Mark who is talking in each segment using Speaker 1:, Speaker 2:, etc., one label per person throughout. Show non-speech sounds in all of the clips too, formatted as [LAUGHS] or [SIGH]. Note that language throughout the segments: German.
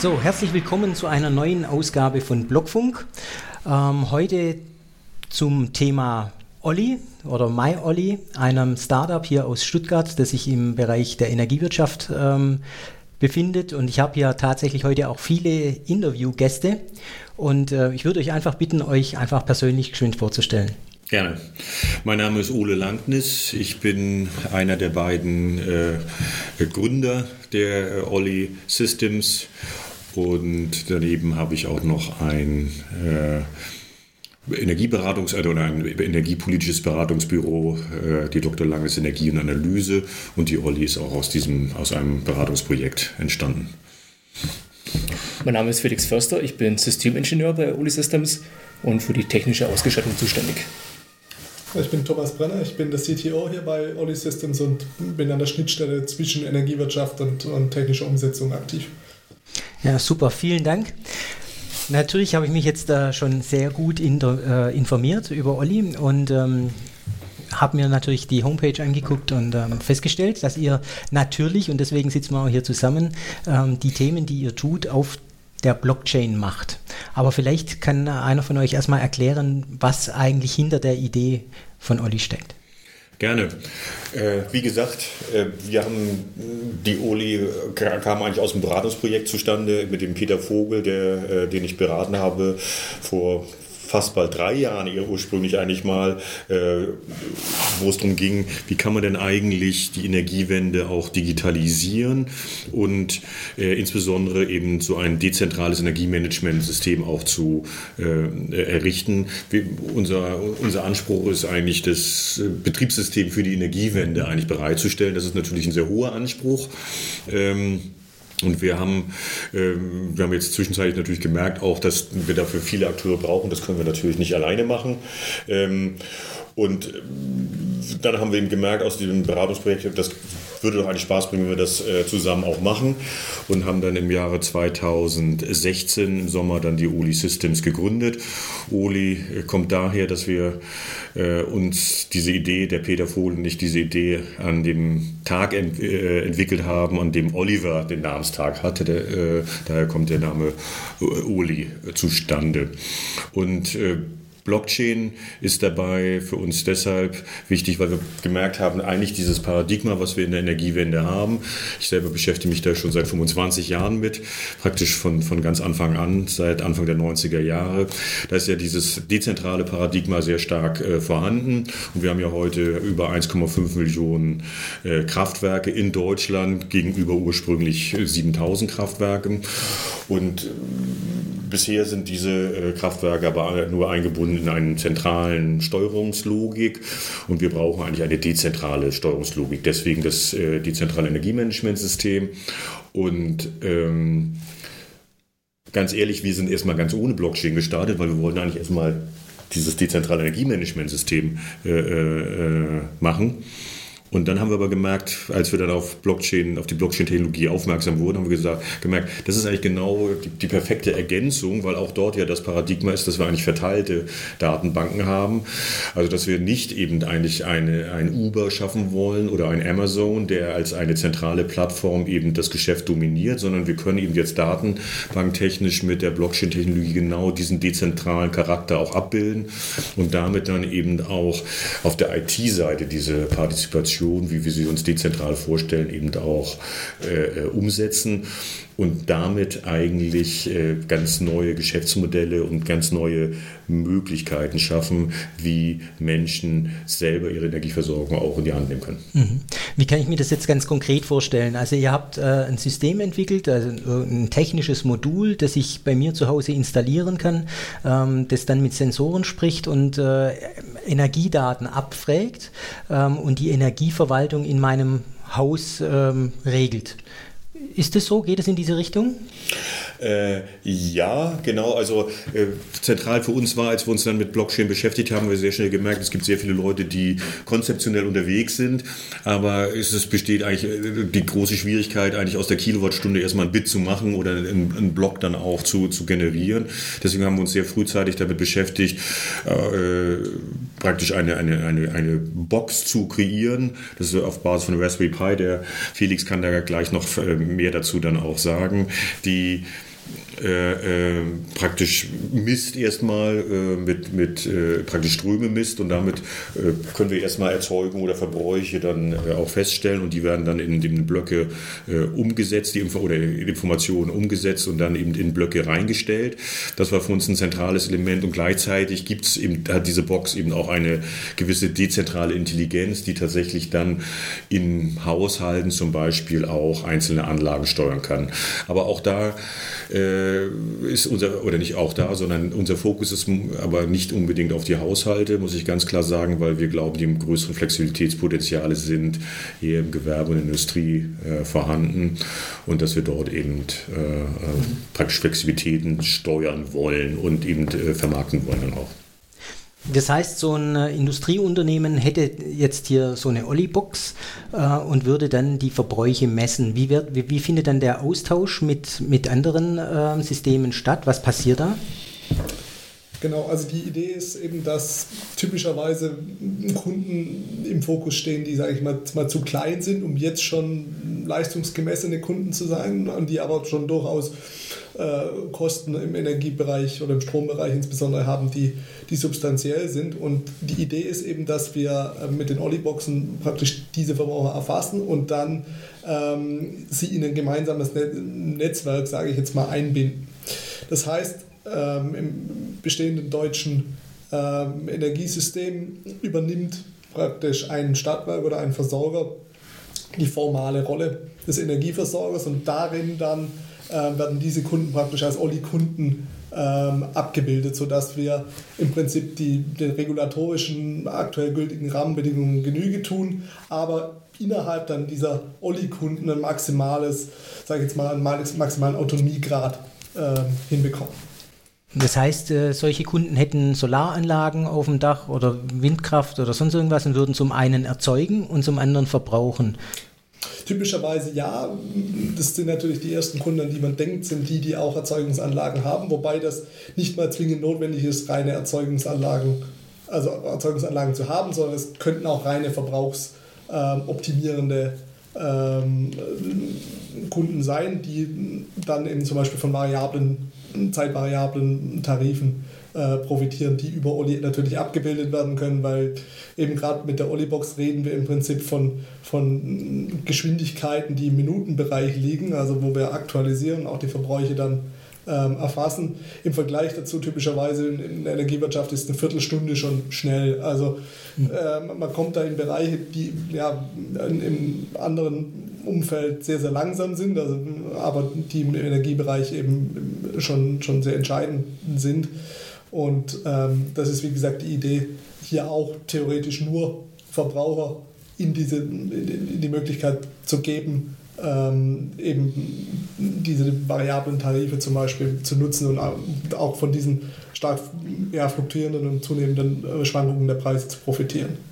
Speaker 1: So, herzlich willkommen zu einer neuen Ausgabe von Blockfunk. Ähm, heute zum Thema Olli oder MyOlli, einem Startup hier aus Stuttgart, das sich im Bereich der Energiewirtschaft ähm, befindet. Und ich habe hier tatsächlich heute auch viele Interviewgäste. Und äh, ich würde euch einfach bitten, euch einfach persönlich geschwind vorzustellen.
Speaker 2: Gerne. Mein Name ist Ole Langnis. Ich bin einer der beiden äh, Gründer der äh, Olli Systems und daneben habe ich auch noch ein äh, Energieberatungs- oder ein energiepolitisches Beratungsbüro, äh, die Dr. Langes Energie und Analyse und die Olli ist auch aus diesem aus einem Beratungsprojekt entstanden.
Speaker 3: Mein Name ist Felix Förster, ich bin Systemingenieur bei Oli Systems und für die technische Ausgestattung zuständig.
Speaker 4: Ich bin Thomas Brenner, ich bin der CTO hier bei Oli Systems und bin an der Schnittstelle zwischen Energiewirtschaft und, und technischer Umsetzung aktiv.
Speaker 1: Ja, super, vielen Dank. Natürlich habe ich mich jetzt äh, schon sehr gut in, äh, informiert über Olli und ähm, habe mir natürlich die Homepage angeguckt und ähm, festgestellt, dass ihr natürlich, und deswegen sitzen wir auch hier zusammen, ähm, die Themen, die ihr tut, auf der Blockchain macht. Aber vielleicht kann einer von euch erstmal erklären, was eigentlich hinter der Idee von Olli steckt.
Speaker 2: Gerne. Äh, wie gesagt, äh, wir haben die Oli äh, kam eigentlich aus dem Beratungsprojekt zustande mit dem Peter Vogel, der, äh, den ich beraten habe vor fast bald drei Jahren ursprünglich eigentlich mal, äh, wo es darum ging, wie kann man denn eigentlich die Energiewende auch digitalisieren und äh, insbesondere eben so ein dezentrales Energiemanagementsystem auch zu äh, errichten. Wir, unser, unser Anspruch ist eigentlich, das Betriebssystem für die Energiewende eigentlich bereitzustellen. Das ist natürlich ein sehr hoher Anspruch. Ähm, und wir haben, ähm, wir haben jetzt zwischenzeitlich natürlich gemerkt auch, dass wir dafür viele Akteure brauchen. Das können wir natürlich nicht alleine machen. Ähm, und äh, dann haben wir eben gemerkt aus diesem Beratungsprojekt, das würde doch eigentlich Spaß bringen, wenn wir das äh, zusammen auch machen. Und haben dann im Jahre 2016 im Sommer dann die Oli Systems gegründet. Oli äh, kommt daher, dass wir äh, uns diese Idee, der Peter Vogel nicht diese Idee an dem Tag ent, äh, entwickelt haben, an dem Oliver den Namenstag hatte. Der, äh, daher kommt der Name Oli zustande. Und Blockchain ist dabei für uns deshalb wichtig, weil wir gemerkt haben, eigentlich dieses Paradigma, was wir in der Energiewende haben. Ich selber beschäftige mich da schon seit 25 Jahren mit, praktisch von, von ganz Anfang an, seit Anfang der 90er Jahre. Da ist ja dieses dezentrale Paradigma sehr stark äh, vorhanden. Und wir haben ja heute über 1,5 Millionen äh, Kraftwerke in Deutschland gegenüber ursprünglich 7000 Kraftwerken. Und äh, bisher sind diese äh, Kraftwerke aber nur eingebunden in einen zentralen Steuerungslogik und wir brauchen eigentlich eine dezentrale Steuerungslogik. Deswegen das äh, dezentrale Energiemanagementsystem und ähm, ganz ehrlich, wir sind erstmal ganz ohne Blockchain gestartet, weil wir wollten eigentlich erstmal dieses dezentrale Energiemanagementsystem äh, äh, machen. Und dann haben wir aber gemerkt, als wir dann auf Blockchain, auf die Blockchain-Technologie aufmerksam wurden, haben wir gesagt, gemerkt, das ist eigentlich genau die, die, perfekte Ergänzung, weil auch dort ja das Paradigma ist, dass wir eigentlich verteilte Datenbanken haben. Also dass wir nicht eben eigentlich eine, ein Uber schaffen wollen oder ein Amazon, der als eine zentrale Plattform eben das Geschäft dominiert, sondern wir können eben jetzt datenbanktechnisch mit der Blockchain-Technologie genau diesen dezentralen Charakter auch abbilden und damit dann eben auch auf der IT-Seite diese Partizipation Organisation, wie wir sie uns dezentral vorstellen, eben auch äh, äh, umsetzen und damit eigentlich äh, ganz neue Geschäftsmodelle und ganz neue Möglichkeiten schaffen, wie Menschen selber ihre Energieversorgung auch in die Hand nehmen können.
Speaker 1: Mhm. Wie kann ich mir das jetzt ganz konkret vorstellen? Also ihr habt äh, ein System entwickelt, also ein technisches Modul, das ich bei mir zu Hause installieren kann, ähm, das dann mit Sensoren spricht und äh, Energiedaten abfragt ähm, und die Energieverwaltung in meinem Haus ähm, regelt. Ist es so? Geht es in diese Richtung?
Speaker 2: Äh, ja, genau. Also äh, zentral für uns war, als wir uns dann mit Blockchain beschäftigt haben, wir sehr schnell gemerkt, es gibt sehr viele Leute, die konzeptionell unterwegs sind, aber es, es besteht eigentlich äh, die große Schwierigkeit, eigentlich aus der Kilowattstunde erstmal ein Bit zu machen oder einen, einen Block dann auch zu, zu generieren. Deswegen haben wir uns sehr frühzeitig damit beschäftigt, äh, praktisch eine, eine, eine, eine Box zu kreieren. Das ist auf Basis von Raspberry Pi. Der Felix kann da gleich noch äh, mehr dazu dann auch sagen, die äh, äh, praktisch misst erstmal äh, mit, mit äh, praktisch Ströme misst und damit äh, können wir erstmal Erzeugung oder Verbräuche dann äh, auch feststellen und die werden dann in, in Blöcke umgesetzt, die Info oder Informationen umgesetzt und dann eben in Blöcke reingestellt. Das war für uns ein zentrales Element und gleichzeitig gibt es eben, hat diese Box eben auch eine gewisse dezentrale Intelligenz, die tatsächlich dann in Haushalten zum Beispiel auch einzelne Anlagen steuern kann. Aber auch da äh, ist unser, oder nicht auch da, sondern unser Fokus ist aber nicht unbedingt auf die Haushalte, muss ich ganz klar sagen, weil wir glauben, die größeren Flexibilitätspotenziale sind hier im Gewerbe und Industrie äh, vorhanden und dass wir dort eben äh, äh praktisch Flexibilitäten steuern wollen und eben äh, vermarkten wollen dann auch.
Speaker 1: Das heißt, so ein äh, Industrieunternehmen hätte jetzt hier so eine Olli-Box äh, und würde dann die Verbräuche messen. Wie, wird, wie, wie findet dann der Austausch mit, mit anderen äh, Systemen statt? Was passiert da?
Speaker 4: Genau, also die Idee ist eben, dass typischerweise Kunden im Fokus stehen, die, sage ich mal, mal zu klein sind, um jetzt schon leistungsgemessene Kunden zu sein, und die aber schon durchaus Kosten im Energiebereich oder im Strombereich insbesondere haben, die, die substanziell sind. Und die Idee ist eben, dass wir äh, mit den Olli-Boxen praktisch diese Verbraucher erfassen und dann ähm, sie in ein gemeinsames Netzwerk, sage ich jetzt mal, einbinden. Das heißt, ähm, im bestehenden deutschen ähm, Energiesystem übernimmt praktisch ein Stadtwerk oder ein Versorger die formale Rolle des Energieversorgers und darin dann äh, werden diese Kunden praktisch als Olli-Kunden ähm, abgebildet, sodass wir im Prinzip die, den regulatorischen, aktuell gültigen Rahmenbedingungen Genüge tun, aber innerhalb dann dieser Olli-Kunden ein maximales, sage jetzt mal, einen maximalen Autonomiegrad äh, hinbekommen.
Speaker 1: Das heißt, äh, solche Kunden hätten Solaranlagen auf dem Dach oder Windkraft oder sonst irgendwas und würden zum einen erzeugen und zum anderen verbrauchen.
Speaker 4: Typischerweise ja. Das sind natürlich die ersten Kunden, an die man denkt, sind die, die auch Erzeugungsanlagen haben, wobei das nicht mal zwingend notwendig ist, reine Erzeugungsanlagen, also Erzeugungsanlagen zu haben, sondern es könnten auch reine verbrauchsoptimierende ähm, Kunden sein, die dann eben zum Beispiel von variablen zeitvariablen Tarifen äh, profitieren, die über Oli natürlich abgebildet werden können, weil eben gerade mit der Oli-Box reden wir im Prinzip von, von Geschwindigkeiten, die im Minutenbereich liegen, also wo wir aktualisieren, auch die Verbräuche dann ähm, erfassen. Im Vergleich dazu typischerweise in, der Energiewirtschaft ist eine Viertelstunde schon schnell. Also äh, man kommt da in Bereiche, die ja in, im anderen Umfeld sehr, sehr langsam sind, also, aber die im Energiebereich eben schon, schon sehr entscheidend sind. Und ähm, das ist, wie gesagt, die Idee, hier auch theoretisch nur Verbraucher in, diese, in die Möglichkeit zu geben, ähm, eben diese variablen Tarife zum Beispiel zu nutzen und auch von diesen stark ja, fluktuierenden und zunehmenden Schwankungen der Preise zu profitieren.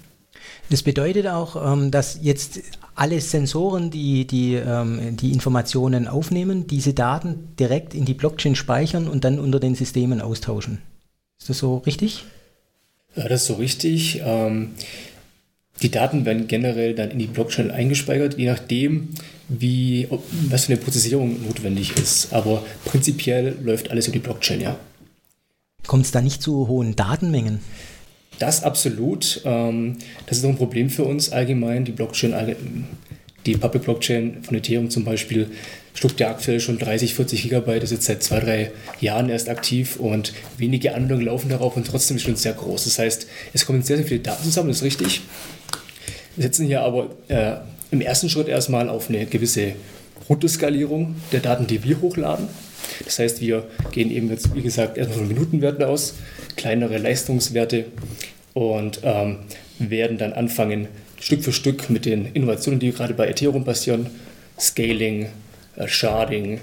Speaker 1: Das bedeutet auch, ähm, dass jetzt alle Sensoren, die die, ähm, die Informationen aufnehmen, diese Daten direkt in die Blockchain speichern und dann unter den Systemen austauschen. Ist das so richtig?
Speaker 3: Ja, das ist so richtig. Ähm, die Daten werden generell dann in die Blockchain eingespeichert, je nachdem, wie, was für eine Prozessierung notwendig ist. Aber prinzipiell läuft alles über die Blockchain, ja.
Speaker 1: Kommt es da nicht zu hohen Datenmengen?
Speaker 3: Das absolut. Ähm, das ist auch ein Problem für uns allgemein. Die Blockchain, die Public Blockchain von Ethereum zum Beispiel, schluckt ja aktuell schon 30, 40 Gigabyte, ist jetzt seit zwei, drei Jahren erst aktiv und wenige Anwendungen laufen darauf und trotzdem ist schon sehr groß. Das heißt, es kommen sehr, sehr viele Daten zusammen, das ist richtig. Wir setzen hier aber äh, im ersten Schritt erstmal auf eine gewisse Runterskalierung der Daten, die wir hochladen. Das heißt, wir gehen eben jetzt, wie gesagt, erstmal von Minutenwerten aus, kleinere Leistungswerte und ähm, werden dann anfangen, Stück für Stück mit den Innovationen, die gerade bei Ethereum passieren, Scaling, Sharding,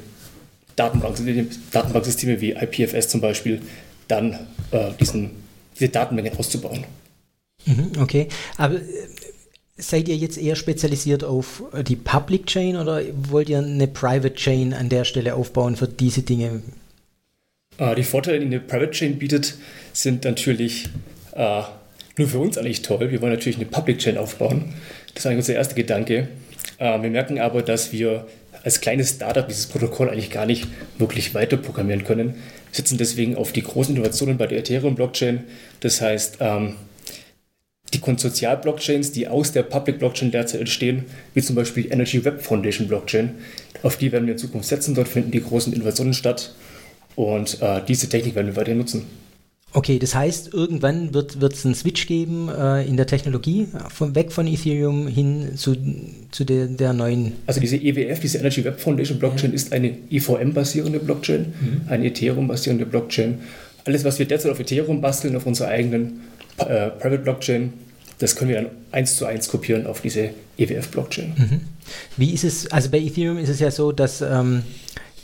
Speaker 3: Datenbanksysteme, Datenbanksysteme wie IPFS zum Beispiel, dann äh, diesen, diese Datenmengen auszubauen.
Speaker 1: Mhm, okay, aber äh, seid ihr jetzt eher spezialisiert auf die Public Chain oder wollt ihr eine Private Chain an der Stelle aufbauen für diese Dinge?
Speaker 3: Äh, die Vorteile, die eine Private Chain bietet, sind natürlich äh, nur für uns eigentlich toll. Wir wollen natürlich eine Public Chain aufbauen. Das ist eigentlich unser erster Gedanke. Äh, wir merken aber, dass wir als kleines Startup dieses Protokoll eigentlich gar nicht wirklich weiter programmieren können, sitzen deswegen auf die großen Innovationen bei der Ethereum-Blockchain. Das heißt, ähm, die Konsortial-Blockchains, die aus der Public-Blockchain derzeit entstehen, wie zum Beispiel die Energy Web Foundation Blockchain, auf die werden wir in Zukunft setzen. Dort finden die großen Innovationen statt und äh, diese Technik werden wir weiterhin nutzen.
Speaker 1: Okay, das heißt, irgendwann wird es einen Switch geben äh, in der Technologie, von, weg von Ethereum hin zu, zu der, der neuen.
Speaker 3: Also diese EWF, diese Energy Web Foundation Blockchain, ja. ist eine EVM-basierende Blockchain, mhm. eine Ethereum-basierende Blockchain. Alles, was wir derzeit auf Ethereum basteln, auf unserer eigenen äh, Private Blockchain, das können wir dann eins zu eins kopieren auf diese EWF-Blockchain. Mhm.
Speaker 1: Wie ist es, also bei Ethereum ist es ja so, dass ähm,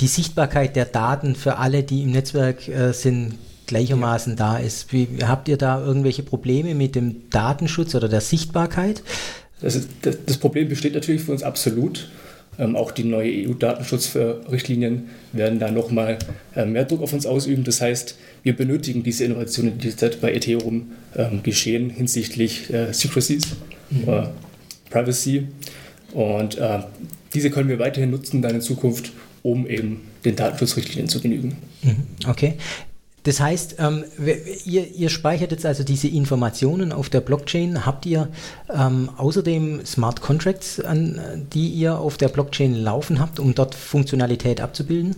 Speaker 1: die Sichtbarkeit der Daten für alle, die im Netzwerk äh, sind, gleichermaßen da ist. Wie, habt ihr da irgendwelche Probleme mit dem Datenschutz oder der Sichtbarkeit?
Speaker 3: Das, ist, das, das Problem besteht natürlich für uns absolut. Ähm, auch die neue EU-Datenschutzrichtlinien werden da nochmal äh, mehr Druck auf uns ausüben. Das heißt, wir benötigen diese Innovationen, die derzeit bei Ethereum ähm, geschehen hinsichtlich äh, Secrecies, mhm. äh, Privacy. Und äh, diese können wir weiterhin nutzen dann in Zukunft, um eben den Datenschutzrichtlinien zu genügen.
Speaker 1: Mhm. Okay. Das heißt, ähm, ihr, ihr, speichert jetzt also diese Informationen auf der Blockchain. Habt ihr ähm, außerdem Smart Contracts, an, die ihr auf der Blockchain laufen habt, um dort Funktionalität abzubilden?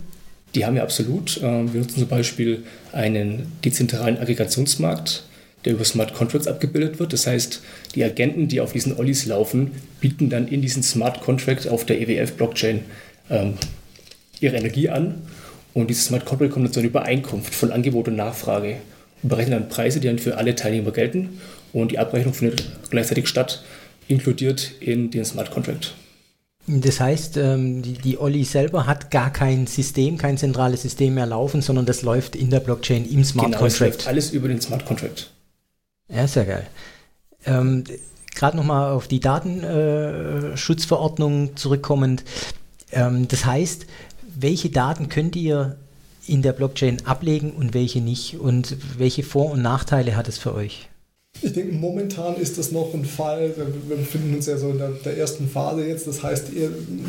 Speaker 3: Die haben wir absolut. Ähm, wir nutzen zum Beispiel einen dezentralen Aggregationsmarkt, der über Smart Contracts abgebildet wird. Das heißt, die Agenten, die auf diesen Ollis laufen, bieten dann in diesen Smart Contract auf der EWF-Blockchain ähm, ihre Energie an und dieses Smart Contract kommt dann zu einer Übereinkunft von Angebot und Nachfrage und berechnet dann Preise, die dann für alle Teilnehmer gelten. Und die Abrechnung findet gleichzeitig statt, inkludiert in den Smart Contract.
Speaker 1: Das heißt, ähm, die, die Olli selber hat gar kein System, kein zentrales System mehr laufen, sondern das läuft in der Blockchain im Smart genau, Contract. läuft
Speaker 3: alles über den Smart Contract.
Speaker 1: Ja, sehr geil. Ähm, Gerade nochmal auf die Datenschutzverordnung zurückkommend. Ähm, das heißt, welche Daten könnt ihr in der Blockchain ablegen und welche nicht? Und welche Vor- und Nachteile hat es für euch?
Speaker 4: Ich denke, momentan ist das noch ein Fall, wir befinden uns ja so in der, der ersten Phase jetzt, das heißt,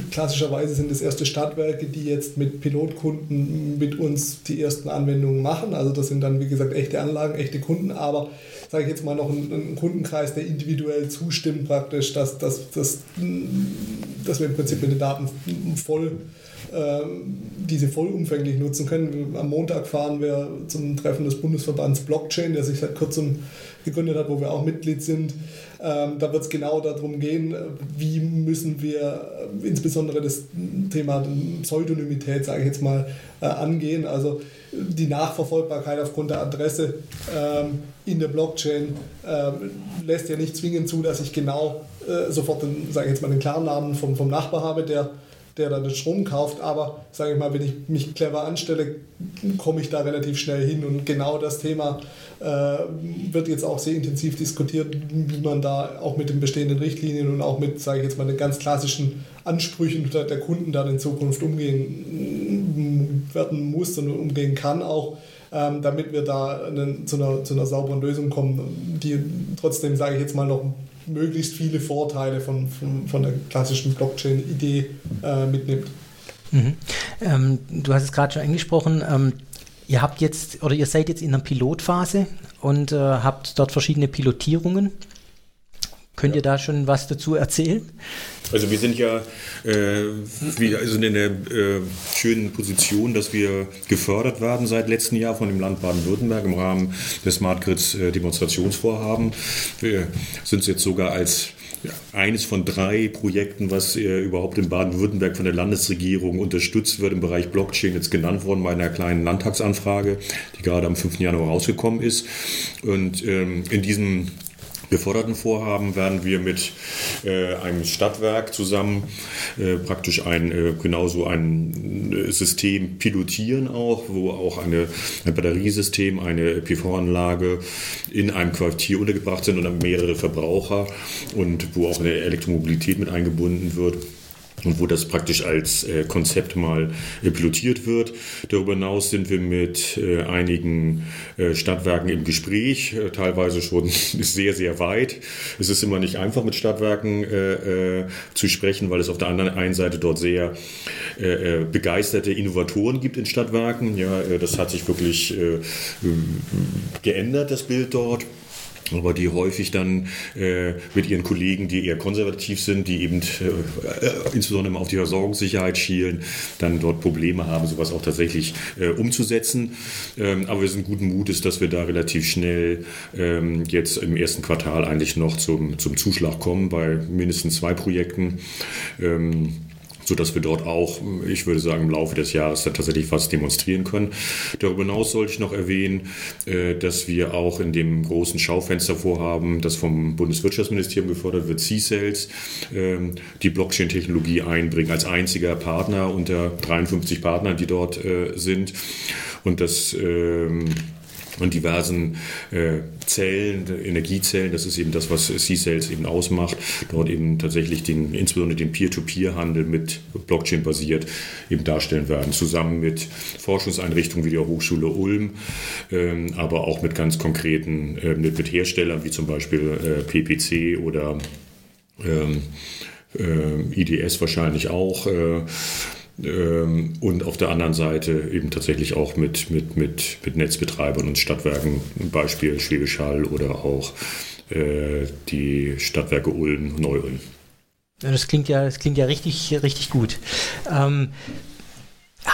Speaker 4: klassischerweise sind es erste Stadtwerke, die jetzt mit Pilotkunden mit uns die ersten Anwendungen machen. Also das sind dann, wie gesagt, echte Anlagen, echte Kunden, aber sage ich jetzt mal noch ein, ein, Kundenkreis, der individuell zustimmt praktisch, dass, dass, dass, dass wir im Prinzip mit den Daten voll ähm, diese vollumfänglich nutzen können. Am Montag fahren wir zum Treffen des Bundesverbands Blockchain, der sich seit kurzem gegründet hat, wo wir auch Mitglied sind. Ähm, da wird es genau darum gehen, wie müssen wir äh, insbesondere das Thema Pseudonymität, sage ich jetzt mal, äh, angehen. Also die Nachverfolgbarkeit aufgrund der Adresse ähm, in der Blockchain lässt ja nicht zwingend zu, dass ich genau äh, sofort den, sage ich jetzt mal, den Klarnamen vom, vom Nachbar habe, der der dann den Strom kauft. Aber sage ich mal, wenn ich mich clever anstelle, komme ich da relativ schnell hin. Und genau das Thema äh, wird jetzt auch sehr intensiv diskutiert, wie man da auch mit den bestehenden Richtlinien und auch mit, sage ich jetzt mal, den ganz klassischen Ansprüchen der, Kunden dann in Zukunft umgehen werden muss und umgehen kann auch ähm, damit wir da zu, einer, zu einer sauberen Lösung kommen, die trotzdem, sage ich jetzt mal, noch möglichst viele Vorteile von, von, von der klassischen Blockchain-Idee äh, mitnimmt.
Speaker 1: Mhm. Ähm, du hast es gerade schon angesprochen. Ähm, ihr habt jetzt oder ihr seid jetzt in einer Pilotphase und äh, habt dort verschiedene Pilotierungen. Könnt ja. ihr da schon was dazu erzählen?
Speaker 2: Also wir sind ja äh, wir sind in der äh, schönen Position, dass wir gefördert werden seit letztem Jahr von dem Land Baden-Württemberg im Rahmen des Smart Grids äh, Demonstrationsvorhaben. Wir sind jetzt sogar als eines von drei Projekten, was äh, überhaupt in Baden-Württemberg von der Landesregierung unterstützt wird im Bereich Blockchain, jetzt genannt worden bei einer kleinen Landtagsanfrage, die gerade am 5. Januar rausgekommen ist. Und ähm, in diesem geforderten Vorhaben werden wir mit äh, einem Stadtwerk zusammen äh, praktisch ein äh, genauso ein äh, System pilotieren auch, wo auch eine, ein Batteriesystem, eine PV-Anlage in einem Quartier untergebracht sind und dann mehrere Verbraucher und wo auch eine Elektromobilität mit eingebunden wird und wo das praktisch als äh, Konzept mal äh, pilotiert wird. Darüber hinaus sind wir mit äh, einigen äh, Stadtwerken im Gespräch, äh, teilweise schon [LAUGHS] sehr, sehr weit. Es ist immer nicht einfach mit Stadtwerken äh, zu sprechen, weil es auf der anderen einen Seite dort sehr begeisterte Innovatoren gibt in Stadtwerken. Ja, das hat sich wirklich geändert, das Bild dort aber die häufig dann äh, mit ihren Kollegen, die eher konservativ sind, die eben äh, insbesondere auf die Versorgungssicherheit schielen, dann dort Probleme haben, sowas auch tatsächlich äh, umzusetzen. Ähm, aber wir sind guten Mutes, dass wir da relativ schnell ähm, jetzt im ersten Quartal eigentlich noch zum, zum Zuschlag kommen bei mindestens zwei Projekten. Ähm, sodass wir dort auch, ich würde sagen, im Laufe des Jahres da tatsächlich was demonstrieren können. Darüber hinaus sollte ich noch erwähnen, äh, dass wir auch in dem großen Schaufenster vorhaben, das vom Bundeswirtschaftsministerium gefordert wird, C-Cells, ähm, die Blockchain-Technologie einbringen als einziger Partner unter 53 Partnern, die dort äh, sind. Und das ähm, und diversen äh, Zellen, Energiezellen, das ist eben das, was C-Cells eben ausmacht, dort eben tatsächlich den, insbesondere den Peer-to-Peer-Handel mit Blockchain basiert eben darstellen werden, zusammen mit Forschungseinrichtungen wie der Hochschule Ulm, ähm, aber auch mit ganz konkreten, äh, mit, mit, Herstellern wie zum Beispiel äh, PPC oder ähm, äh, IDS wahrscheinlich auch. Äh, ähm, und auf der anderen Seite eben tatsächlich auch mit, mit, mit, mit Netzbetreibern und Stadtwerken, Beispiel Schwäbisch Hall oder auch äh, die Stadtwerke Ulm, Neu-Ulm.
Speaker 1: Das klingt ja, das klingt ja richtig, richtig gut. Ähm,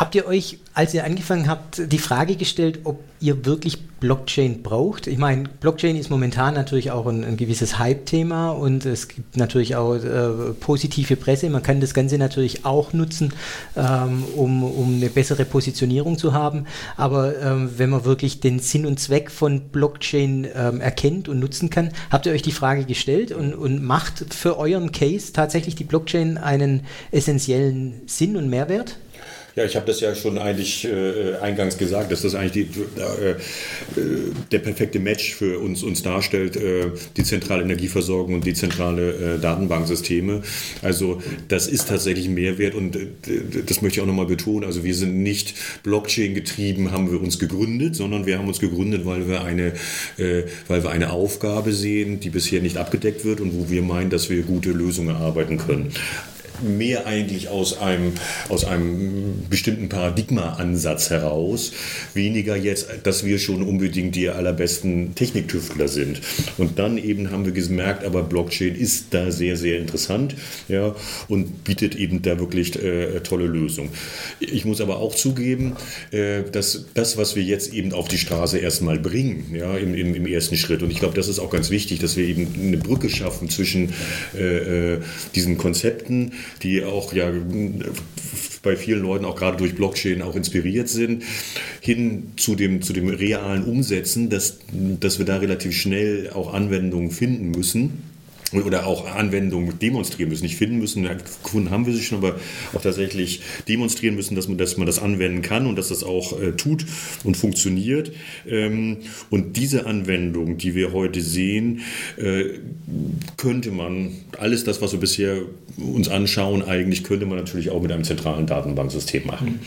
Speaker 1: habt ihr euch, als ihr angefangen habt, die Frage gestellt, ob ihr wirklich Blockchain braucht? Ich meine, Blockchain ist momentan natürlich auch ein, ein gewisses Hype-Thema und es gibt natürlich auch äh, positive Presse. Man kann das Ganze natürlich auch nutzen, ähm, um, um eine bessere Positionierung zu haben. Aber ähm, wenn man wirklich den Sinn und Zweck von Blockchain ähm, erkennt und nutzen kann, habt ihr euch die Frage gestellt und, und macht für euren Case tatsächlich die Blockchain einen essentiellen Sinn und Mehrwert?
Speaker 2: Ja, ich habe das ja schon eigentlich äh, eingangs gesagt, dass das eigentlich die, äh, der perfekte Match für uns, uns darstellt, äh, die zentrale Energieversorgung und die zentrale äh, Datenbanksysteme. Also das ist tatsächlich ein Mehrwert und äh, das möchte ich auch nochmal betonen. Also wir sind nicht Blockchain getrieben, haben wir uns gegründet, sondern wir haben uns gegründet, weil wir eine, äh, weil wir eine Aufgabe sehen, die bisher nicht abgedeckt wird und wo wir meinen, dass wir gute Lösungen erarbeiten können mehr eigentlich aus einem, aus einem bestimmten Paradigma-Ansatz heraus, weniger jetzt, dass wir schon unbedingt die allerbesten Techniktüftler sind. Und dann eben haben wir gemerkt, aber Blockchain ist da sehr, sehr interessant ja, und bietet eben da wirklich äh, tolle Lösungen. Ich muss aber auch zugeben, äh, dass das, was wir jetzt eben auf die Straße erstmal bringen, ja, im, im, im ersten Schritt, und ich glaube, das ist auch ganz wichtig, dass wir eben eine Brücke schaffen zwischen äh, äh diesen Konzepten, die auch ja bei vielen Leuten auch gerade durch Blockchain auch inspiriert sind, hin zu dem, zu dem realen Umsetzen, dass, dass wir da relativ schnell auch Anwendungen finden müssen oder auch Anwendungen demonstrieren müssen. Nicht finden müssen, gefunden haben wir sie schon, aber auch tatsächlich demonstrieren müssen, dass man, dass man das anwenden kann und dass das auch äh, tut und funktioniert. Ähm, und diese Anwendung, die wir heute sehen, äh, könnte man, alles das, was wir bisher uns anschauen, eigentlich könnte man natürlich auch mit einem zentralen Datenbanksystem machen.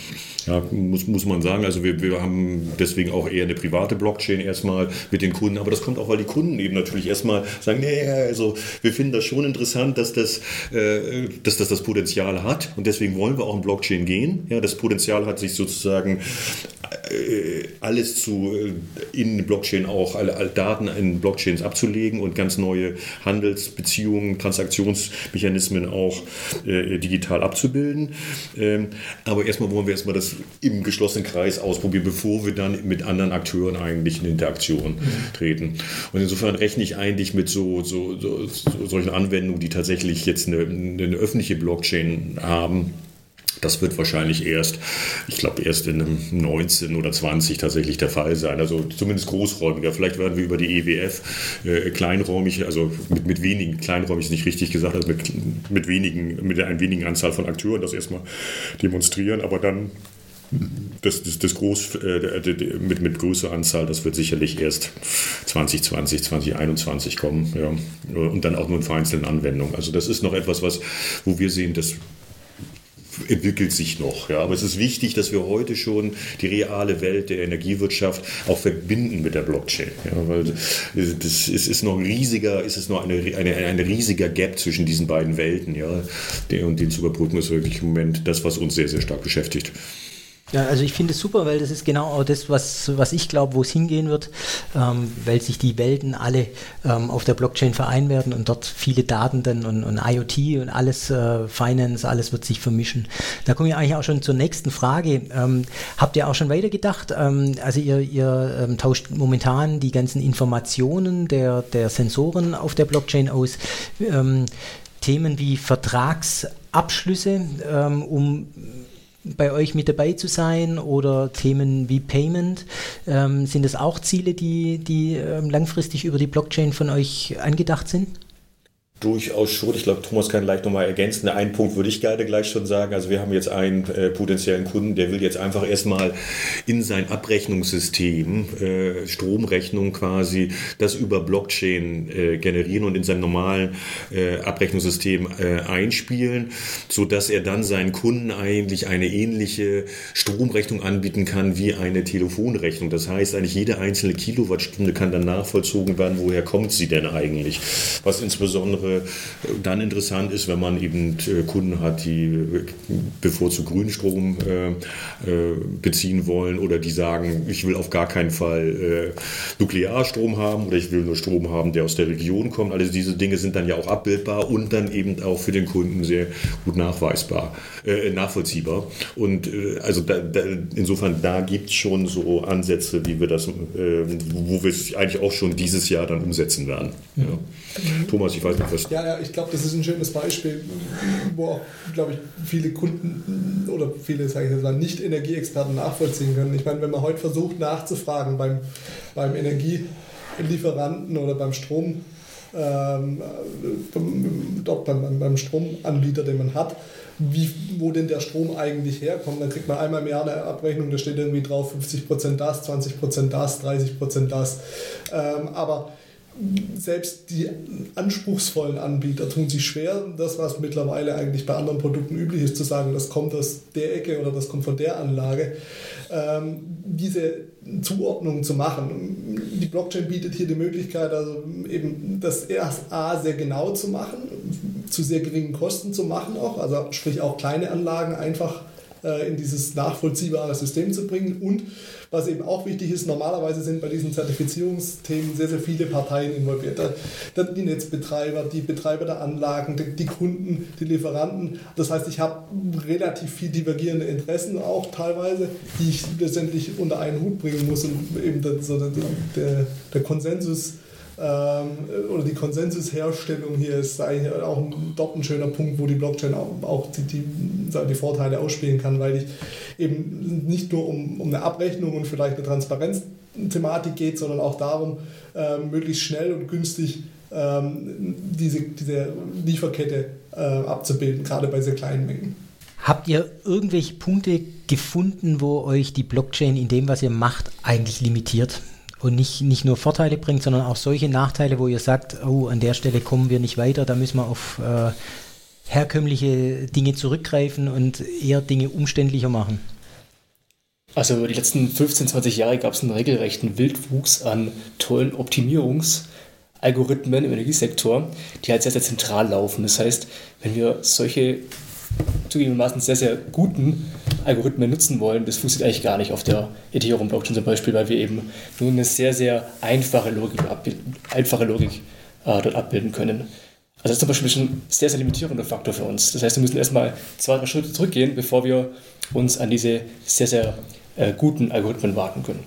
Speaker 2: Ja, muss, muss man sagen. Also wir, wir haben deswegen auch eher eine private Blockchain erstmal mit den Kunden, aber das kommt auch, weil die Kunden eben natürlich erstmal sagen, nee, also wir finden das schon interessant, dass das, äh, dass das das Potenzial hat und deswegen wollen wir auch in Blockchain gehen. Ja, das Potenzial hat sich sozusagen äh, alles zu äh, in Blockchain auch, alle, alle, Daten in Blockchains abzulegen und ganz neue Handelsbeziehungen, Transaktionsmechanismen auch äh, digital abzubilden. Ähm, aber erstmal wollen wir erstmal das im geschlossenen Kreis ausprobieren, bevor wir dann mit anderen Akteuren eigentlich in Interaktion mhm. treten. Und insofern rechne ich eigentlich mit so, so, so, so solchen Anwendungen, die tatsächlich jetzt eine, eine öffentliche Blockchain haben das wird wahrscheinlich erst, ich glaube, erst in einem 19 oder 20 tatsächlich der Fall sein. Also zumindest großräumiger. Vielleicht werden wir über die EWF äh, kleinräumig, also mit, mit wenigen, kleinräumig ist nicht richtig gesagt, also mit, mit wenigen, mit einer wenigen Anzahl von Akteuren das erstmal demonstrieren, aber dann das, das, das Groß, äh, mit, mit größerer Anzahl, das wird sicherlich erst 2020, 2021 kommen. Ja. Und dann auch nur in vereinzelten Anwendungen. Also das ist noch etwas, was, wo wir sehen, dass entwickelt sich noch. Ja. Aber es ist wichtig, dass wir heute schon die reale Welt der Energiewirtschaft auch verbinden mit der Blockchain. Ja, weil das ist, ist noch riesiger, ist noch eine, eine, ein riesiger Gap zwischen diesen beiden Welten. Ja. Und den zu überbrücken ist wirklich im Moment das, was uns sehr, sehr stark beschäftigt.
Speaker 1: Ja, also ich finde es super, weil das ist genau auch das, was, was ich glaube, wo es hingehen wird, ähm, weil sich die Welten alle ähm, auf der Blockchain vereinen werden und dort viele Daten dann und, und IoT und alles, äh, Finance, alles wird sich vermischen. Da komme ich eigentlich auch schon zur nächsten Frage. Ähm, habt ihr auch schon weitergedacht? Ähm, also ihr, ihr ähm, tauscht momentan die ganzen Informationen der, der Sensoren auf der Blockchain aus. Ähm, Themen wie Vertragsabschlüsse, um bei euch mit dabei zu sein oder Themen wie Payment? Ähm, sind das auch Ziele, die, die ähm, langfristig über die Blockchain von euch angedacht sind?
Speaker 2: Durchaus schon. Ich glaube, Thomas kann gleich nochmal ergänzen. Einen Punkt würde ich gerne gleich schon sagen. Also wir haben jetzt einen äh, potenziellen Kunden, der will jetzt einfach erstmal in sein Abrechnungssystem, äh, Stromrechnung quasi, das über Blockchain äh, generieren und in sein normalen äh, Abrechnungssystem äh, einspielen, sodass er dann seinen Kunden eigentlich eine ähnliche Stromrechnung anbieten kann wie eine Telefonrechnung. Das heißt, eigentlich jede einzelne Kilowattstunde kann dann nachvollzogen werden, woher kommt sie denn eigentlich. Was insbesondere dann interessant ist, wenn man eben äh, Kunden hat, die äh, bevorzugt Grünstrom äh, beziehen wollen oder die sagen, ich will auf gar keinen Fall Nuklearstrom haben oder ich will nur Strom haben, der aus der Region kommt. Also diese Dinge sind dann ja auch abbildbar und dann eben auch für den Kunden sehr gut nachweisbar, äh, nachvollziehbar. Und äh, also da, da, insofern, da gibt es schon so Ansätze, wie wir das, äh, wo wir es eigentlich auch schon dieses Jahr dann umsetzen werden. Ja. Thomas, ich weiß nicht, was.
Speaker 4: Ja, ja, ich glaube, das ist ein schönes Beispiel, wo auch, glaube ich, viele Kunden oder viele, sage ich jetzt mal, Nicht-Energieexperten nachvollziehen können. Ich meine, wenn man heute versucht nachzufragen beim, beim Energielieferanten oder beim Strom, ähm, dort beim, beim Stromanbieter, den man hat, wie, wo denn der Strom eigentlich herkommt. Dann kriegt man einmal im Jahr eine Abrechnung, da steht irgendwie drauf 50% das, 20% das, 30% das. Ähm, aber selbst die anspruchsvollen Anbieter tun sich schwer, das, was mittlerweile eigentlich bei anderen Produkten üblich ist, zu sagen, das kommt aus der Ecke oder das kommt von der Anlage, ähm, diese Zuordnung zu machen. Die Blockchain bietet hier die Möglichkeit, also eben das erst A sehr genau zu machen, zu sehr geringen Kosten zu machen auch, also sprich auch kleine Anlagen einfach äh, in dieses nachvollziehbare System zu bringen und was eben auch wichtig ist, normalerweise sind bei diesen Zertifizierungsthemen sehr, sehr viele Parteien involviert. Die Netzbetreiber, die Betreiber der Anlagen, die Kunden, die Lieferanten. Das heißt, ich habe relativ viel divergierende Interessen auch teilweise, die ich letztendlich unter einen Hut bringen muss und eben der, der, der Konsensus ähm, oder die Konsensusherstellung hier ist eigentlich auch ein, dort ein schöner Punkt, wo die Blockchain auch, auch die, die, die, Vorteile ausspielen kann, weil ich eben nicht nur um, um eine Abrechnung und vielleicht eine Transparenzthematik geht, sondern auch darum, ähm, möglichst schnell und günstig ähm, diese, diese Lieferkette äh, abzubilden, gerade bei sehr kleinen Mengen.
Speaker 1: Habt ihr irgendwelche Punkte gefunden, wo euch die Blockchain in dem, was ihr macht, eigentlich limitiert? Und nicht, nicht nur Vorteile bringt, sondern auch solche Nachteile, wo ihr sagt, oh, an der Stelle kommen wir nicht weiter, da müssen wir auf äh, herkömmliche Dinge zurückgreifen und eher Dinge umständlicher machen?
Speaker 3: Also über die letzten 15, 20 Jahre gab es einen regelrechten Wildwuchs an tollen Optimierungsalgorithmen im Energiesektor, die halt sehr, sehr zentral laufen. Das heißt, wenn wir solche zugegebenermaßen sehr, sehr guten Algorithmen nutzen wollen, das funktioniert eigentlich gar nicht auf der Ethereum-Blockchain zum Beispiel, weil wir eben nur eine sehr, sehr einfache Logik, einfache Logik äh, dort abbilden können. Also das ist zum Beispiel ein sehr, sehr limitierender Faktor für uns. Das heißt, wir müssen erstmal zwei, drei Schritte zurückgehen, bevor wir uns an diese sehr, sehr äh, guten Algorithmen warten können.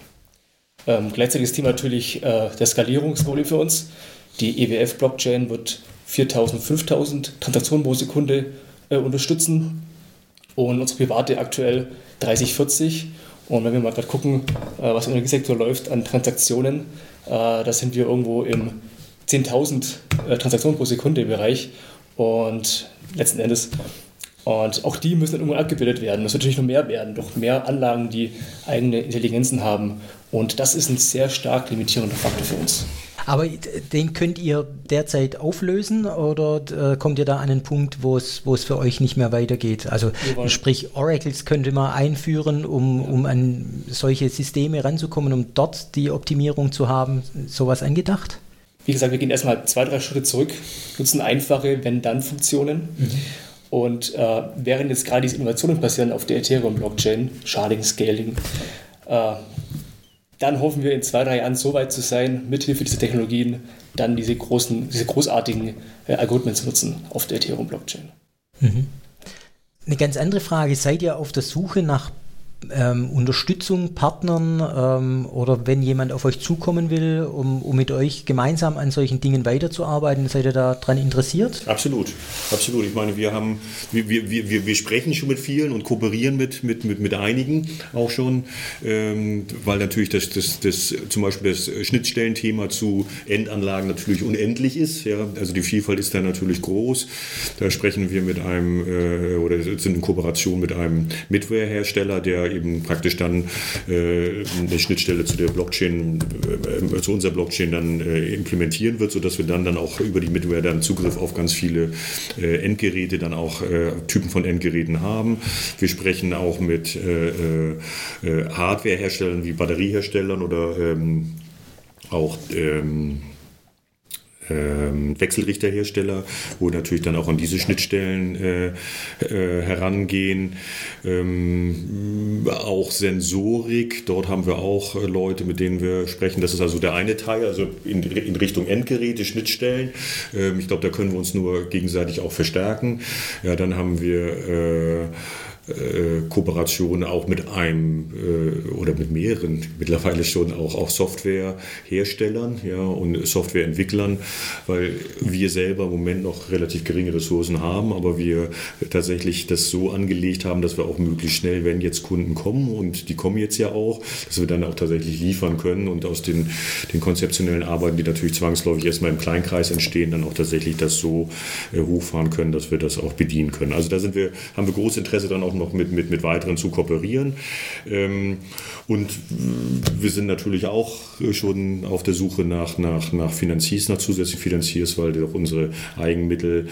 Speaker 3: Ähm, gleichzeitig ist das Thema natürlich äh, der Skalierungsproblem für uns. Die EWF-Blockchain wird 4000, 5000 Transaktionen pro Sekunde äh, unterstützen und unsere private aktuell 30, 40. Und wenn wir mal gerade gucken, äh, was im Energiesektor läuft an Transaktionen, äh, da sind wir irgendwo im 10.000 äh, Transaktionen pro Sekunde Bereich. Und letzten Endes, und auch die müssen dann irgendwann abgebildet werden. Das wird natürlich noch mehr werden, doch mehr Anlagen, die eigene Intelligenzen haben. Und das ist ein sehr stark limitierender Faktor für uns.
Speaker 1: Aber den könnt ihr derzeit auflösen oder äh, kommt ihr da an einen Punkt, wo es, wo es für euch nicht mehr weitergeht? Also sprich, Oracles könnte man einführen, um, um an solche Systeme ranzukommen, um dort die Optimierung zu haben. Sowas angedacht?
Speaker 3: Wie gesagt, wir gehen erstmal zwei, drei Schritte zurück, nutzen einfache Wenn-Dann-Funktionen. Mhm. Und äh, während jetzt gerade diese Innovationen passieren auf der Ethereum-Blockchain, Sharding, Scaling, äh, dann hoffen wir in zwei, drei Jahren so weit zu sein, mithilfe dieser Technologien dann diese großen, diese großartigen äh, Algorithmen zu nutzen auf der Ethereum-Blockchain. Mhm.
Speaker 1: Eine ganz andere Frage, seid ihr auf der Suche nach ähm, Unterstützung, Partnern ähm, oder wenn jemand auf euch zukommen will, um, um mit euch gemeinsam an solchen Dingen weiterzuarbeiten, seid ihr daran interessiert?
Speaker 2: Absolut, absolut. Ich meine, wir haben, wir, wir, wir, wir sprechen schon mit vielen und kooperieren mit, mit, mit, mit einigen auch schon, ähm, weil natürlich das, das, das zum Beispiel das Schnittstellenthema zu Endanlagen natürlich unendlich ist. Ja? Also die Vielfalt ist da natürlich groß. Da sprechen wir mit einem äh, oder sind in Kooperation mit einem Midware-Hersteller, der eben praktisch dann äh, eine Schnittstelle zu der Blockchain, äh, zu unserer Blockchain dann äh, implementieren wird, sodass wir dann, dann auch über die Midware dann Zugriff auf ganz viele äh, Endgeräte, dann auch äh, Typen von Endgeräten haben. Wir sprechen auch mit äh, Hardwareherstellern wie Batterieherstellern oder ähm, auch ähm, Wechselrichterhersteller, wo natürlich dann auch an diese Schnittstellen äh, äh, herangehen. Ähm, auch Sensorik, dort haben wir auch äh, Leute, mit denen wir sprechen. Das ist also der eine Teil, also in, Richtung Endgeräte, Schnittstellen. Ähm, ich glaube, da können wir uns nur gegenseitig auch verstärken. Ja, dann haben wir äh, Kooperation auch mit einem äh, oder mit mehreren, mittlerweile schon auch, auch Softwareherstellern ja, und Softwareentwicklern, weil wir selber im Moment noch relativ geringe Ressourcen haben, aber wir tatsächlich das so angelegt haben, dass wir auch möglichst schnell, wenn jetzt Kunden kommen und die kommen jetzt ja auch, dass wir dann auch tatsächlich liefern können und aus den, den konzeptionellen Arbeiten, die natürlich zwangsläufig erstmal im Kleinkreis entstehen, dann auch tatsächlich das so äh, hochfahren können, dass wir das auch bedienen können. Also da sind wir, haben wir großes Interesse dann auch noch mit, mit, mit weiteren zu kooperieren. Ähm, und wir sind natürlich auch schon auf der Suche nach, nach, nach Finanziers, nach zusätzlichen Finanziers, weil doch unsere Eigenmittel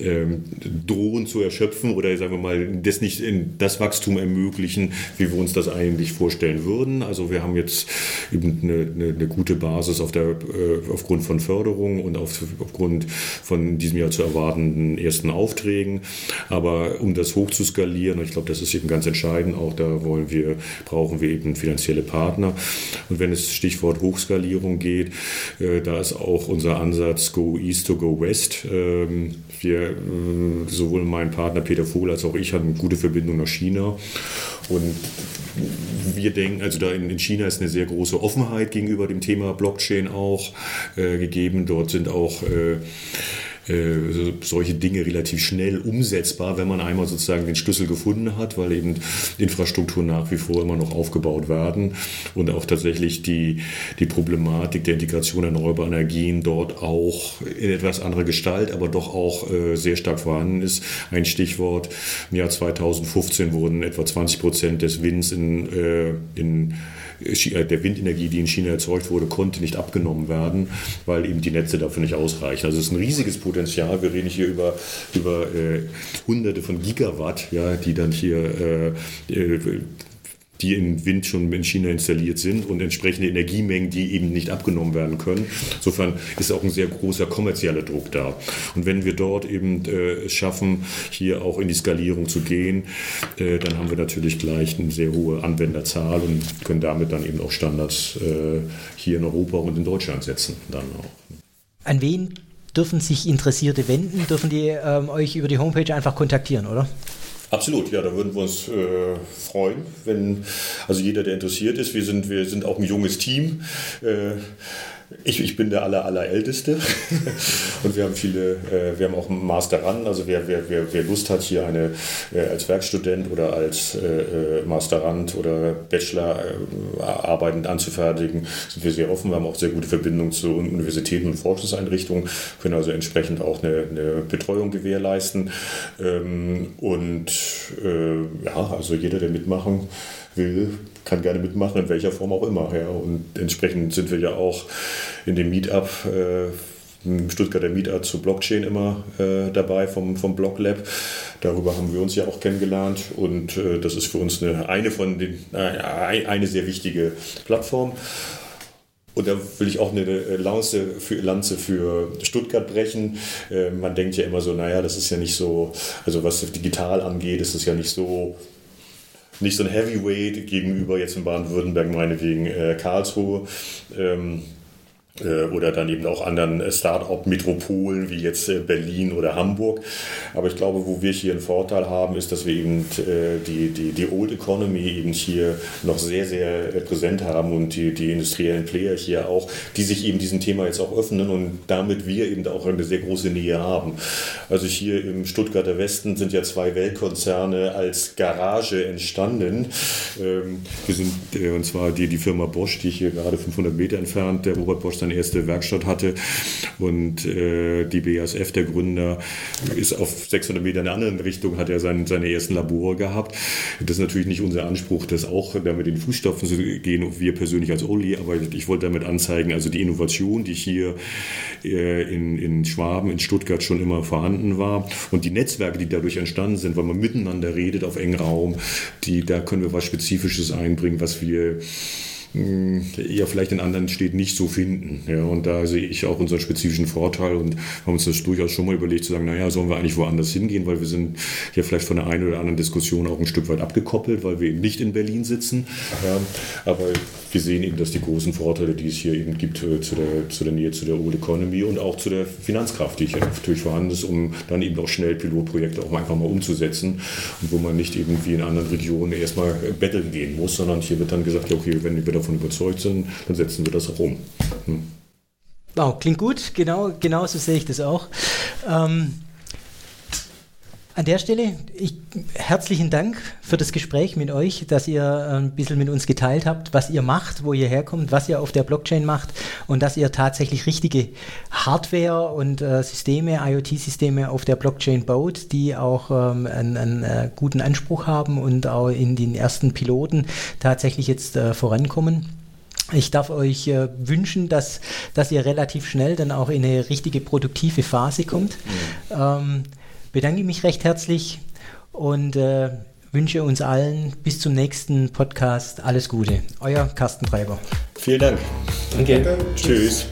Speaker 2: ähm, drohen zu erschöpfen oder sagen wir mal, das nicht in das Wachstum ermöglichen, wie wir uns das eigentlich vorstellen würden. Also wir haben jetzt eben eine, eine, eine gute Basis auf der, äh, aufgrund von Förderung und auf, aufgrund von diesem Jahr zu erwartenden ersten Aufträgen. Aber um das hoch zu skalieren, ich glaube, das ist eben ganz entscheidend, auch da wollen wir, brauchen wir eben finanzielle Partner. Und wenn es Stichwort Hochskalierung geht, äh, da ist auch unser Ansatz Go East to Go West. Ähm, wir, äh, sowohl mein Partner Peter Vogel als auch ich haben gute Verbindung nach China. Und wir denken, also da in, China ist eine sehr große Offenheit gegenüber dem Thema Blockchain auch äh, gegeben. Dort sind auch äh, äh, solche Dinge relativ schnell umsetzbar, wenn man einmal sozusagen den Schlüssel gefunden hat, weil eben Infrastruktur nach wie vor immer noch aufgebaut werden und auch tatsächlich die, die Problematik der Integration erneuerbarer Energien dort auch in etwas anderer Gestalt, aber doch auch äh, sehr stark vorhanden ist. Ein Stichwort, im Jahr 2015 wurden etwa 20 Prozent des Winds in, äh, in der Windenergie, die in China erzeugt wurde, konnte nicht abgenommen werden, weil eben die Netze dafür nicht ausreichen. Also es ist ein riesiges Potenzial. Wir reden hier über, über äh, Hunderte von Gigawatt, ja, die dann hier äh, äh die in Wind schon in China installiert sind und entsprechende Energiemengen, die eben nicht abgenommen werden können. Insofern ist auch ein sehr großer kommerzieller Druck da. Und wenn wir dort eben äh, schaffen, hier auch in die Skalierung zu gehen, äh, dann haben wir natürlich gleich eine sehr hohe Anwenderzahl und können damit dann eben auch Standards äh, hier in Europa und in Deutschland setzen. Dann auch.
Speaker 1: An wen dürfen sich Interessierte wenden? Dürfen die ähm, euch über die Homepage einfach kontaktieren, oder?
Speaker 2: Absolut, ja, da würden wir uns äh, freuen, wenn also jeder, der interessiert ist, wir sind, wir sind auch ein junges Team. Äh, ich, ich bin der aller, allerälteste [LAUGHS] und wir haben viele, äh, wir haben auch einen Master ran. Also wer, wer, wer, wer Lust hat, hier eine äh, als Werkstudent oder als äh, äh Masterand oder Bachelorarbeiten äh, anzufertigen, sind wir sehr offen. Wir haben auch sehr gute Verbindungen zu Universitäten und Forschungseinrichtungen, können also entsprechend auch eine, eine Betreuung gewährleisten. Ähm, und äh, ja, also jeder, der mitmachen will, kann gerne mitmachen, in welcher Form auch immer. Ja. Und entsprechend sind wir ja auch in dem Meetup. Äh, Stuttgarter Meetup zu Blockchain immer äh, dabei vom, vom Block Lab. Darüber haben wir uns ja auch kennengelernt und äh, das ist für uns eine, eine von den, äh, eine sehr wichtige Plattform. Und da will ich auch eine Lanze für, Lanze für Stuttgart brechen. Äh, man denkt ja immer so, naja, das ist ja nicht so, also was digital angeht, ist es ja nicht so nicht so ein Heavyweight gegenüber jetzt in Baden-Württemberg meinetwegen äh, Karlsruhe. Ähm, äh, oder dann eben auch anderen Start-up-Metropolen wie jetzt äh, Berlin oder Hamburg. Aber ich glaube, wo wir hier einen Vorteil haben, ist, dass wir eben äh, die, die, die Old Economy eben hier noch sehr, sehr präsent haben und die, die industriellen Player hier auch, die sich eben diesem Thema jetzt auch öffnen und damit wir eben auch eine sehr große Nähe haben. Also hier im Stuttgarter Westen sind ja zwei Weltkonzerne als Garage entstanden. Ähm, wir sind, und zwar die, die Firma Bosch, die hier gerade 500 Meter entfernt, der Robert Bosch seine erste Werkstatt hatte. Und äh, die BASF, der Gründer, ist auf 600 Meter in der anderen Richtung, hat er sein, seine ersten Labore gehabt. Das ist natürlich nicht unser Anspruch, das auch damit in Fußstapfen zu gehen, wir persönlich als Oli, aber ich wollte damit anzeigen, also die Innovation, die hier äh, in, in Schwaben, in Stuttgart schon immer vorhanden war und die Netzwerke, die dadurch entstanden sind, weil man miteinander redet auf engem Raum, die, da können wir was Spezifisches einbringen, was wir ja vielleicht in anderen Städten nicht so finden. Ja, und da sehe ich auch unseren spezifischen Vorteil und haben uns das durchaus schon mal überlegt zu sagen, naja, sollen wir eigentlich woanders hingehen, weil wir sind ja vielleicht von der einen oder anderen Diskussion auch ein Stück weit abgekoppelt, weil wir eben nicht in Berlin sitzen. Ja, aber wir sehen eben, dass die großen Vorteile, die es hier eben gibt, äh, zu der, zu der Nähe zu der Old Economy und auch zu der Finanzkraft, die hier natürlich vorhanden ist, um dann eben auch schnell Pilotprojekte auch einfach mal umzusetzen und wo man nicht eben wie in anderen Regionen erstmal betteln gehen muss, sondern hier wird dann gesagt, ja, okay, wenn wir davon überzeugt sind, dann setzen wir das auch um. Hm.
Speaker 1: Wow, klingt gut, genau, genau so sehe ich das auch. Ähm, an der Stelle ich, herzlichen Dank für das Gespräch mit euch, dass ihr äh, ein bisschen mit uns geteilt habt, was ihr macht, wo ihr herkommt, was ihr auf der Blockchain macht und dass ihr tatsächlich richtige Hardware und äh, Systeme, IoT-Systeme auf der Blockchain baut, die auch ähm, einen, einen äh, guten Anspruch haben und auch in den ersten Piloten tatsächlich jetzt äh, vorankommen. Ich darf euch äh, wünschen, dass, dass ihr relativ schnell dann auch in eine richtige produktive Phase kommt. Mhm. Ähm, bedanke mich recht herzlich und äh, wünsche uns allen bis zum nächsten Podcast alles Gute. Euer Carsten Treiber.
Speaker 2: Vielen Dank.
Speaker 3: Danke. Danke. Tschüss.